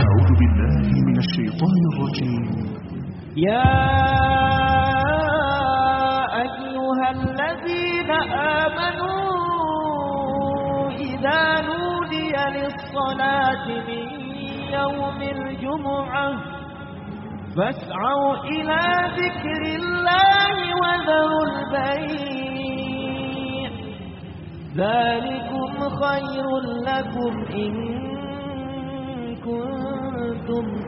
أعوذ بالله من الشيطان الرجيم. يا أيها الذين آمنوا إذا نودي للصلاة من يوم الجمعة فاسعوا إلى ذكر الله وذروا البيع. ذلكم خير لكم إن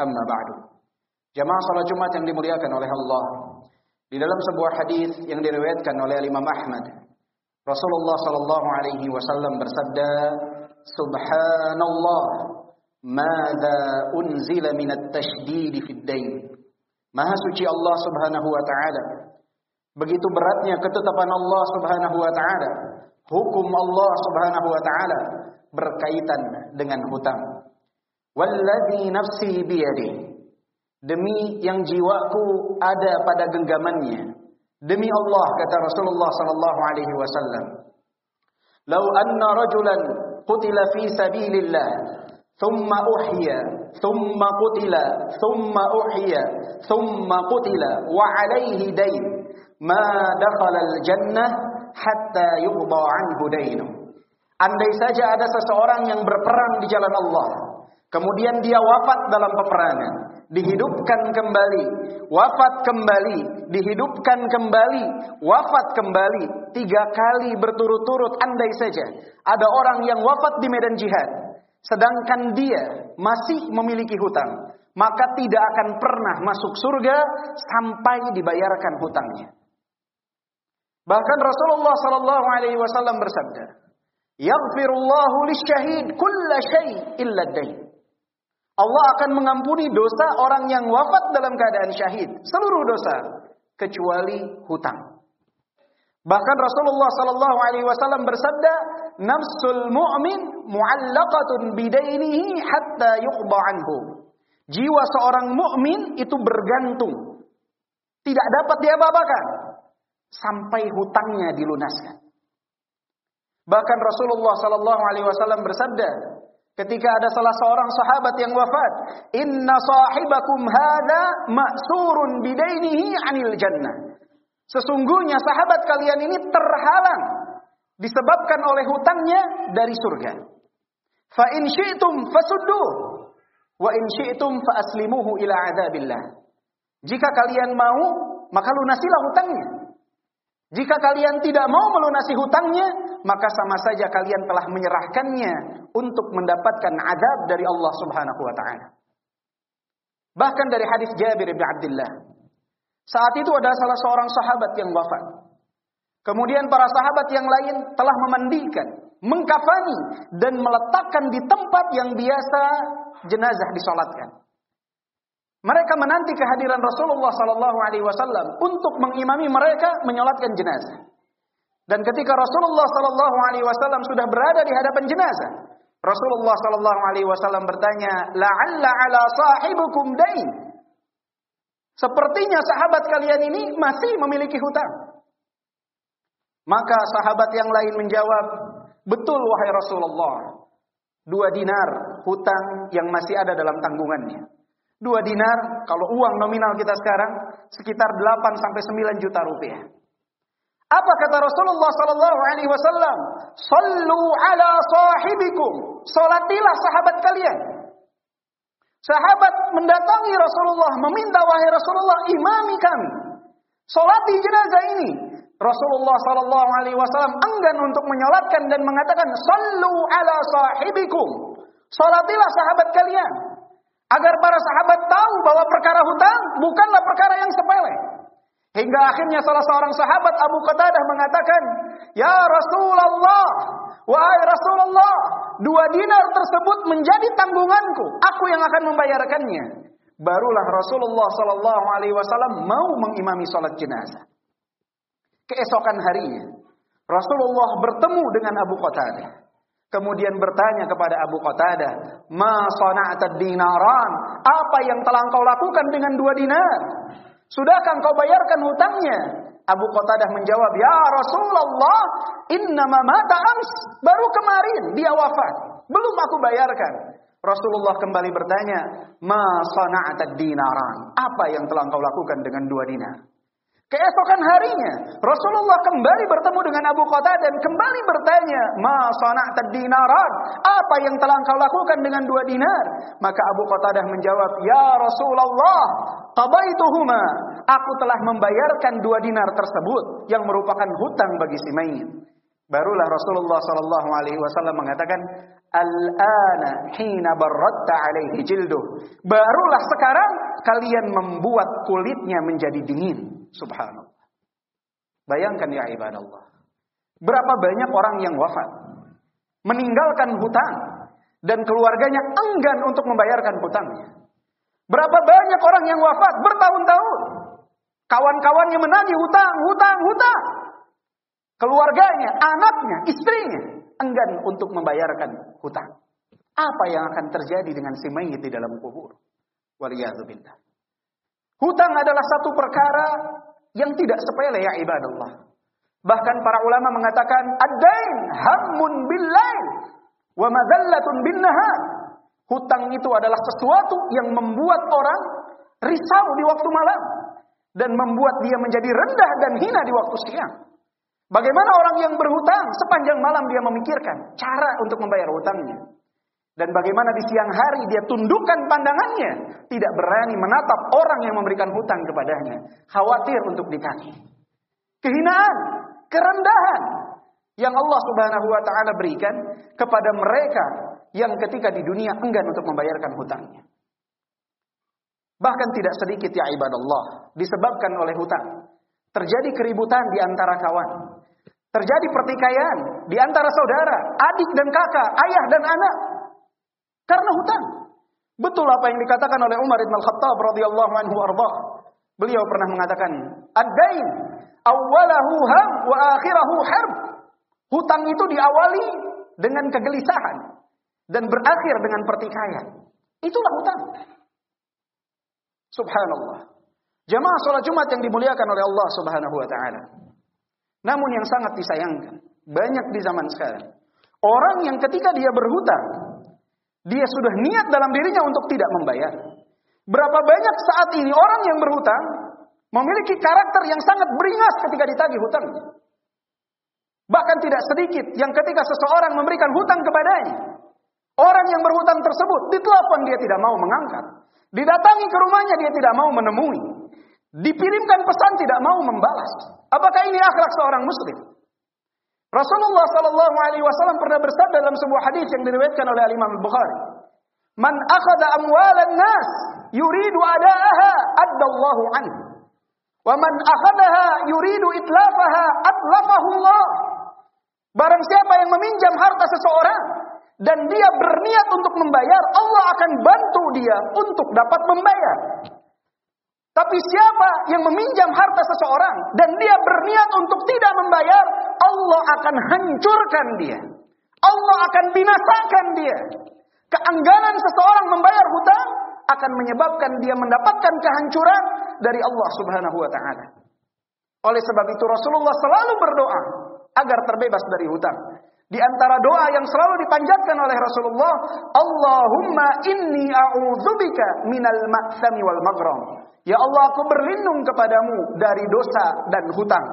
amma ba'du. Jamaah salat Jumat yang dimuliakan oleh Allah. Di dalam sebuah hadis yang diriwayatkan oleh Imam Ahmad, Rasulullah sallallahu alaihi wasallam bersabda, "Subhanallah, madza unzila min at-tashdid fi dain Maha suci Allah Subhanahu wa taala. Begitu beratnya ketetapan Allah Subhanahu wa taala, hukum Allah Subhanahu wa taala berkaitan dengan hutang. Walladzi nafsi biyadi. Demi yang jiwaku ada pada genggamannya. Demi Allah kata Rasulullah sallallahu alaihi wasallam. Lau anna rajulan qutila fi sabilillah thumma uhya thumma qutila thumma uhya thumma qutila wa alaihi dain ma dakhala al-jannah hatta yuqda anhu dainu. Andai saja ada seseorang yang berperang di jalan Allah, kemudian dia wafat dalam peperangan, dihidupkan kembali, wafat kembali, dihidupkan kembali, wafat kembali, tiga kali berturut-turut andai saja. Ada orang yang wafat di medan jihad, sedangkan dia masih memiliki hutang, maka tidak akan pernah masuk surga sampai dibayarkan hutangnya. Bahkan Rasulullah sallallahu alaihi wasallam bersabda, "Yaghfirullahu lisyahid kulla syai' illa dain." Allah akan mengampuni dosa orang yang wafat dalam keadaan syahid, seluruh dosa kecuali hutang. Bahkan Rasulullah sallallahu alaihi wasallam bersabda, "Nafsul mu'min mu'allaqatun bidainihi hatta yuqda anhu." Jiwa seorang mukmin itu bergantung. Tidak dapat diapa-apakan sampai hutangnya dilunaskan. Bahkan Rasulullah sallallahu alaihi wasallam bersabda ketika ada salah seorang sahabat yang wafat, "Inna sahibakum hadza ma'surun bidainihi 'anil jannah." Sesungguhnya sahabat kalian ini terhalang disebabkan oleh hutangnya dari surga. Fa in syi'tum fasuddu wa in syi'tum fa aslimuhu ila adzabillah. Jika kalian mau, maka lunasilah hutangnya. Jika kalian tidak mau melunasi hutangnya, maka sama saja kalian telah menyerahkannya untuk mendapatkan azab dari Allah Subhanahu wa taala. Bahkan dari hadis Jabir bin Abdullah. Saat itu ada salah seorang sahabat yang wafat. Kemudian para sahabat yang lain telah memandikan, mengkafani dan meletakkan di tempat yang biasa jenazah disolatkan. Mereka menanti kehadiran Rasulullah Sallallahu Alaihi Wasallam untuk mengimami mereka menyolatkan jenazah. Dan ketika Rasulullah Sallallahu Alaihi Wasallam sudah berada di hadapan jenazah, Rasulullah Sallallahu Alaihi Wasallam bertanya, "La'alla ala sahibukum dain?" Sepertinya sahabat kalian ini masih memiliki hutang. Maka sahabat yang lain menjawab, betul wahai Rasulullah. Dua dinar hutang yang masih ada dalam tanggungannya. Dua dinar, kalau uang nominal kita sekarang, sekitar 8 sampai 9 juta rupiah. Apa kata Rasulullah sallallahu alaihi wasallam? Sallu ala sahibikum. Salatilah sahabat kalian. Sahabat mendatangi Rasulullah, meminta wahai Rasulullah, imami kami. Salati jenazah ini. Rasulullah sallallahu alaihi wasallam enggan untuk menyolatkan dan mengatakan, "Sallu ala sahibikum." Salatilah sahabat kalian. Agar para sahabat tahu bahwa perkara hutang bukanlah perkara yang sepele. Hingga akhirnya salah seorang sahabat Abu Qatadah mengatakan, "Ya Rasulullah, wahai Rasulullah, dua dinar tersebut menjadi tanggunganku, aku yang akan membayarkannya." Barulah Rasulullah sallallahu alaihi wasallam mau mengimami salat jenazah. Keesokan harinya, Rasulullah bertemu dengan Abu Qatadah. Kemudian bertanya kepada Abu Qatadah, "Ma sana'ta dinaran? Apa yang telah engkau lakukan dengan dua dinar? Sudahkah engkau bayarkan hutangnya?" Abu Qatadah menjawab, "Ya Rasulullah, innama mata ams. Baru kemarin dia wafat. Belum aku bayarkan." Rasulullah kembali bertanya, "Ma sana'ta dinaran? Apa yang telah engkau lakukan dengan dua dinar?" Keesokan harinya, Rasulullah kembali bertemu dengan Abu Qatadah dan kembali bertanya, "Ma sana'ta dinaran? Apa yang telah engkau lakukan dengan dua dinar?" Maka Abu Qatadah menjawab, "Ya Rasulullah, qabaituhuma. Aku telah membayarkan dua dinar tersebut yang merupakan hutang bagi si mayit." Barulah Rasulullah sallallahu alaihi wasallam mengatakan, "Al-ana hina barratta alaihi jilduh." Barulah sekarang kalian membuat kulitnya menjadi dingin. Subhanallah. Bayangkan ya ibadallah. Berapa banyak orang yang wafat meninggalkan hutang dan keluarganya enggan untuk membayarkan hutangnya. Berapa banyak orang yang wafat bertahun-tahun. Kawan-kawannya menagih hutang, hutang, hutang. Keluarganya, anaknya, istrinya enggan untuk membayarkan hutang. Apa yang akan terjadi dengan si mayit di dalam kubur? Waliyahzubillah. Hutang adalah satu perkara yang tidak sepele ya ibadallah. Bahkan para ulama mengatakan ad-dain hammun bil-lail wa madallatun bin-nahar. Hutang itu adalah sesuatu yang membuat orang risau di waktu malam dan membuat dia menjadi rendah dan hina di waktu siang. Bagaimana orang yang berhutang sepanjang malam dia memikirkan cara untuk membayar hutangnya. Dan bagaimana di siang hari dia tundukkan pandangannya. Tidak berani menatap orang yang memberikan hutang kepadanya. Khawatir untuk ditagih. Kehinaan, kerendahan. Yang Allah subhanahu wa ta'ala berikan kepada mereka yang ketika di dunia enggan untuk membayarkan hutangnya. Bahkan tidak sedikit ya ibadallah disebabkan oleh hutang. Terjadi keributan di antara kawan. Terjadi pertikaian di antara saudara, adik dan kakak, ayah dan anak. Karena hutang. Betul apa yang dikatakan oleh Umar bin Al-Khattab radhiyallahu anhu arba. Beliau pernah mengatakan, "Ad-dain awwalahu ham wa akhirahu harb." Hutang itu diawali dengan kegelisahan dan berakhir dengan pertikaian. Itulah hutang. Subhanallah. Jamaah salat Jumat yang dimuliakan oleh Allah Subhanahu wa taala. Namun yang sangat disayangkan, banyak di zaman sekarang orang yang ketika dia berhutang, dia sudah niat dalam dirinya untuk tidak membayar. Berapa banyak saat ini orang yang berhutang memiliki karakter yang sangat beringas ketika ditagih hutangnya. Bahkan tidak sedikit yang ketika seseorang memberikan hutang kepadanya, orang yang berhutang tersebut ditelepon dia tidak mau mengangkat. Didatangi ke rumahnya dia tidak mau menemui. Dikirimkan pesan tidak mau membalas. Apakah ini akhlak seorang muslim? Rasulullah sallallahu alaihi wasallam pernah bersabda dalam sebuah hadis yang diriwayatkan oleh Imam Bukhari. Man akhadha amwalan nas yuridu adaaha addallahu anhu. Wa man akhadaha yuridu itlafaha atlafahu Allah. Barang siapa yang meminjam harta seseorang dan dia berniat untuk membayar, Allah akan bantu dia untuk dapat membayar. Tapi siapa yang meminjam harta seseorang dan dia berniat untuk tidak membayar, Allah akan hancurkan dia. Allah akan binasakan dia. Keengganan seseorang membayar hutang akan menyebabkan dia mendapatkan kehancuran dari Allah Subhanahu wa taala. Oleh sebab itu Rasulullah selalu berdoa agar terbebas dari hutang. Di antara doa yang selalu dipanjatkan oleh Rasulullah, Allahumma inni a'udzubika minal ma'sami wal maghram. Ya Allah, aku berlindung kepadamu dari dosa dan hutang.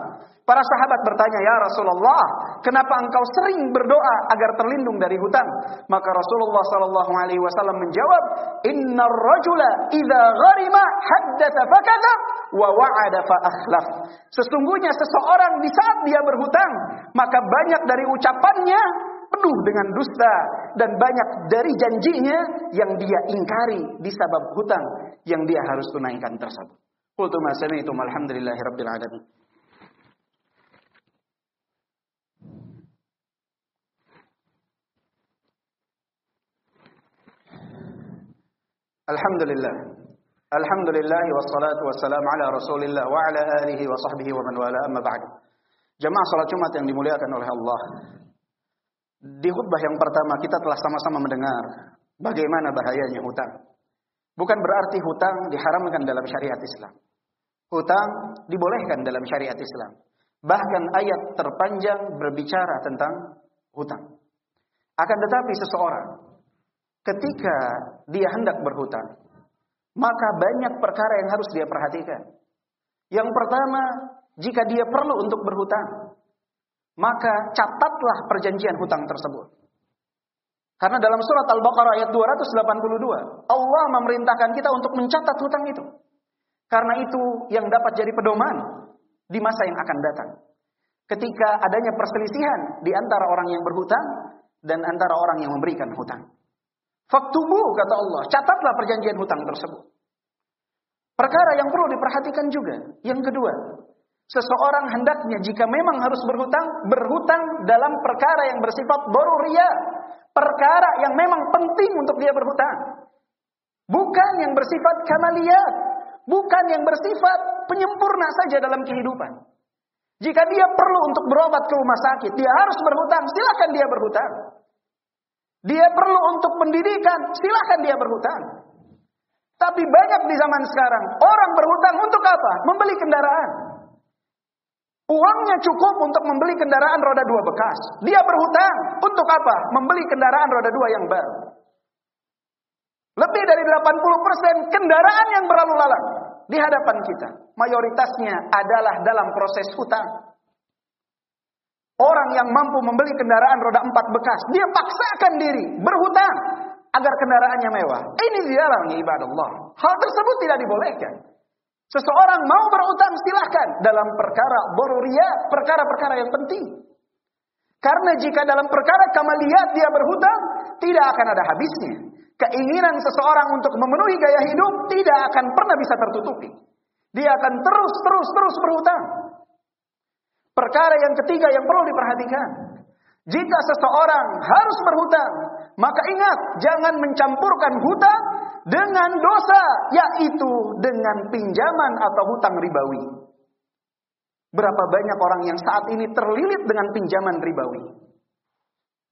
Para sahabat bertanya, "Ya Rasulullah, kenapa engkau sering berdoa agar terlindung dari hutang?" Maka Rasulullah sallallahu alaihi wasallam menjawab, "Innar rajula idza gharima haddatsa wa wa'ada fa akhlaf." Sesungguhnya seseorang di saat dia berhutang, maka banyak dari ucapannya penuh dengan dusta dan banyak dari janjinya yang dia ingkari disebab hutang yang dia harus tunaikan tersebut. Qultu ma sami'tum alhamdulillahi rabbil alamin. Alhamdulillah. Alhamdulillah wassalatu wassalamu ala Rasulillah wa ala alihi wa sahbihi wa man wala amma ba'd. Jemaah salat Jumat yang dimuliakan oleh Allah. Di khutbah yang pertama kita telah sama-sama mendengar bagaimana bahayanya hutang. Bukan berarti hutang diharamkan dalam syariat Islam. Hutang dibolehkan dalam syariat Islam. Bahkan ayat terpanjang berbicara tentang hutang. Akan tetapi seseorang ketika dia hendak berhutang, maka banyak perkara yang harus dia perhatikan. Yang pertama, jika dia perlu untuk berhutang, maka catatlah perjanjian hutang tersebut. Karena dalam surat Al-Baqarah ayat 282, Allah memerintahkan kita untuk mencatat hutang itu. Karena itu yang dapat jadi pedoman di masa yang akan datang. Ketika adanya perselisihan di antara orang yang berhutang dan antara orang yang memberikan hutang. Faktubu kata Allah, catatlah perjanjian hutang tersebut. Perkara yang perlu diperhatikan juga. Yang kedua, seseorang hendaknya jika memang harus berhutang, berhutang dalam perkara yang bersifat ria, perkara yang memang penting untuk dia berhutang. Bukan yang bersifat kamaliyat, bukan yang bersifat penyempurna saja dalam kehidupan. Jika dia perlu untuk berobat ke rumah sakit, dia harus berhutang, silakan dia berhutang. Dia perlu untuk pendidikan, silahkan dia berhutang. Tapi banyak di zaman sekarang, orang berhutang untuk apa? Membeli kendaraan. Uangnya cukup untuk membeli kendaraan roda dua bekas. Dia berhutang untuk apa? Membeli kendaraan roda dua yang baru. Lebih dari 80% kendaraan yang berlalu lalang di hadapan kita. Mayoritasnya adalah dalam proses hutang. Orang yang mampu membeli kendaraan roda empat bekas, dia paksakan diri berhutang agar kendaraannya mewah. Ini dilarang ibadah Allah. Hal tersebut tidak dibolehkan. Seseorang mau berhutang silahkan dalam perkara boruria, perkara-perkara yang penting. Karena jika dalam perkara kamaliyat dia berhutang, tidak akan ada habisnya. Keinginan seseorang untuk memenuhi gaya hidup tidak akan pernah bisa tertutupi. Dia akan terus, terus, terus berhutang. Perkara yang ketiga yang perlu diperhatikan. Jika seseorang harus berhutang, maka ingat jangan mencampurkan hutang dengan dosa, yaitu dengan pinjaman atau hutang ribawi. Berapa banyak orang yang saat ini terlilit dengan pinjaman ribawi.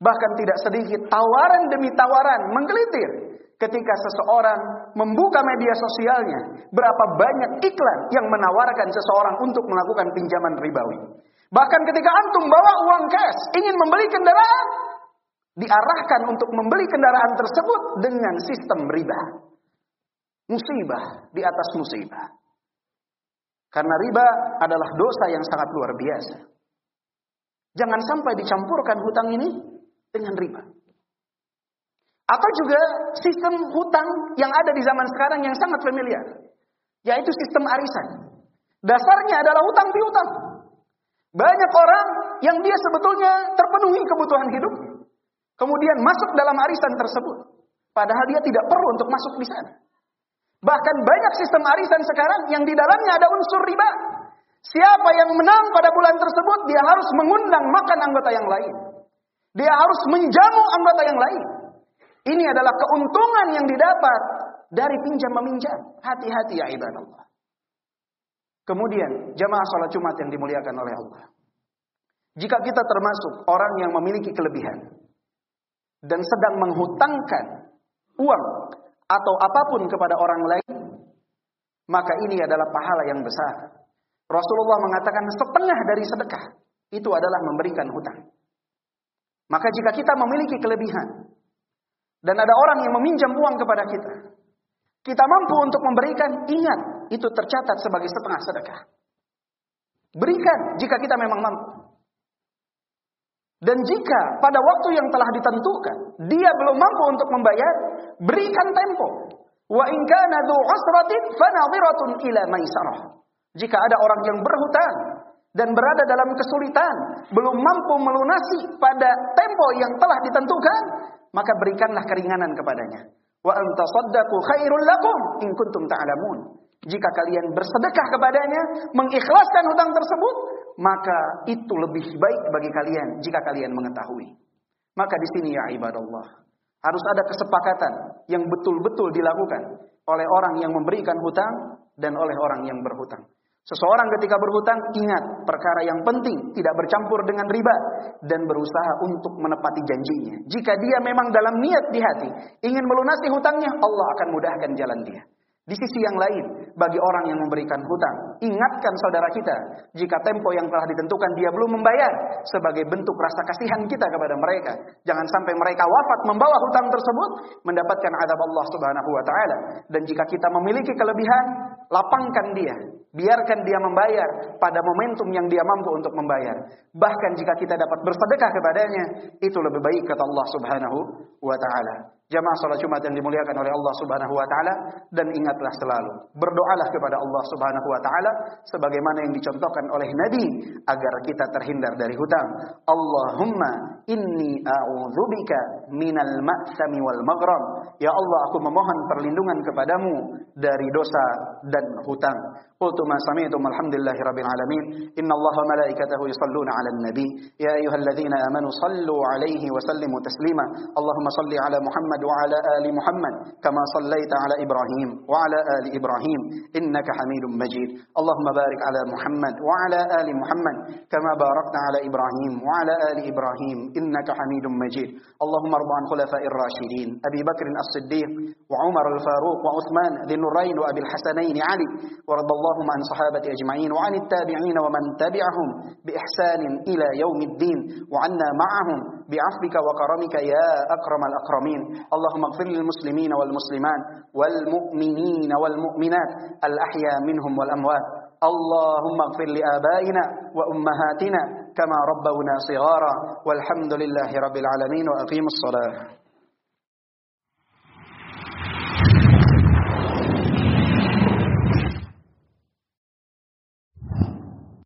Bahkan tidak sedikit tawaran demi tawaran menggelitir ketika seseorang membuka media sosialnya. Berapa banyak iklan yang menawarkan seseorang untuk melakukan pinjaman ribawi. Bahkan ketika antum bawa uang cash, ingin membeli kendaraan, diarahkan untuk membeli kendaraan tersebut dengan sistem riba. Musibah di atas musibah. Karena riba adalah dosa yang sangat luar biasa. Jangan sampai dicampurkan hutang ini dengan riba. Atau juga sistem hutang yang ada di zaman sekarang yang sangat familiar. Yaitu sistem arisan. Dasarnya adalah hutang piutang. Banyak orang yang dia sebetulnya terpenuhi kebutuhan hidup. Kemudian masuk dalam arisan tersebut. Padahal dia tidak perlu untuk masuk di sana. Bahkan banyak sistem arisan sekarang yang di dalamnya ada unsur riba. Siapa yang menang pada bulan tersebut, dia harus mengundang makan anggota yang lain. Dia harus menjamu anggota yang lain. Ini adalah keuntungan yang didapat dari pinjam meminjam. Hati-hati ya ibadah Allah. Kemudian jamaah sholat Jumat yang dimuliakan oleh Allah. Jika kita termasuk orang yang memiliki kelebihan dan sedang menghutangkan uang atau apa pun kepada orang lain, maka ini adalah pahala yang besar. Rasulullah mengatakan setengah dari sedekah itu adalah memberikan hutang. Maka jika kita memiliki kelebihan dan ada orang yang meminjam uang kepada kita, kita mampu untuk memberikan, ingat, itu tercatat sebagai setengah sedekah. Berikan jika kita memang mampu. Dan jika pada waktu yang telah ditentukan dia belum mampu untuk membayar, berikan tempo. Wa in kana dzu usratin fanadhiratun ila maisarah. Jika ada orang yang berhutang dan berada dalam kesulitan, belum mampu melunasi pada tempo yang telah ditentukan, maka berikanlah keringanan kepadanya. Wa antasaddaqu khairul lakum in kuntum ta'lamun. Jika kalian bersedekah kepadanya, mengikhlaskan hutang tersebut, maka itu lebih baik bagi kalian jika kalian mengetahui. Maka di sini ya ibadallah, harus ada kesepakatan yang betul-betul dilakukan oleh orang yang memberikan hutang dan oleh orang yang berhutang. Seseorang ketika berhutang ingat perkara yang penting tidak bercampur dengan riba dan berusaha untuk menepati janjinya. Jika dia memang dalam niat di hati ingin melunasi hutangnya, Allah akan mudahkan jalan dia. Di sisi yang lain, bagi orang yang memberikan hutang, ingatkan saudara kita, jika tempo yang telah ditentukan dia belum membayar, sebagai bentuk rasa kasihan kita kepada mereka. Jangan sampai mereka wafat membawa hutang tersebut, mendapatkan adab Allah subhanahu wa ta'ala. Dan jika kita memiliki kelebihan, lapangkan dia. Biarkan dia membayar pada momentum yang dia mampu untuk membayar. Bahkan jika kita dapat bersedekah kepadanya, itu lebih baik kata Allah subhanahu wa ta'ala. Jamaah salat Jumat yang dimuliakan oleh Allah Subhanahu wa taala dan ingatlah selalu berdoalah kepada Allah Subhanahu wa taala sebagaimana yang dicontohkan oleh Nabi agar kita terhindar dari hutang. Allahumma inni a'udzubika minal ma'sami wal maghram. Ya Allah aku memohon perlindungan kepadamu dari dosa dan hutang. Sami'tum alhamdulillahi rabbil alamin. Inna Allah wa malaikatahu yusalluna 'alan nabi. Ya ayyuhalladzina amanu sallu 'alaihi wa sallimu taslima. Allahumma salli 'ala Muhammad محمد وعلى آل محمد كما صليت على إبراهيم وعلى آل إبراهيم إنك حميد مجيد اللهم بارك على محمد وعلى آل محمد كما باركت على إبراهيم وعلى آل إبراهيم إنك حميد مجيد اللهم ارض عن خلفاء الراشدين أبي بكر الصديق وعمر الفاروق وعثمان ذي النورين وأبي الحسنين علي ورضى اللهم عن صحابة أجمعين وعن التابعين ومن تبعهم بإحسان إلى يوم الدين وعنا معهم بعفوك وكرمك يا أكرم الأكرمين. اللهم اغفر للمسلمين والمسلمات والمؤمنين والمؤمنات الأحياء منهم والأموات. اللهم اغفر لآبائنا وأمهاتنا كما ربونا صغارا. والحمد لله رب العالمين وأقيم الصلاة.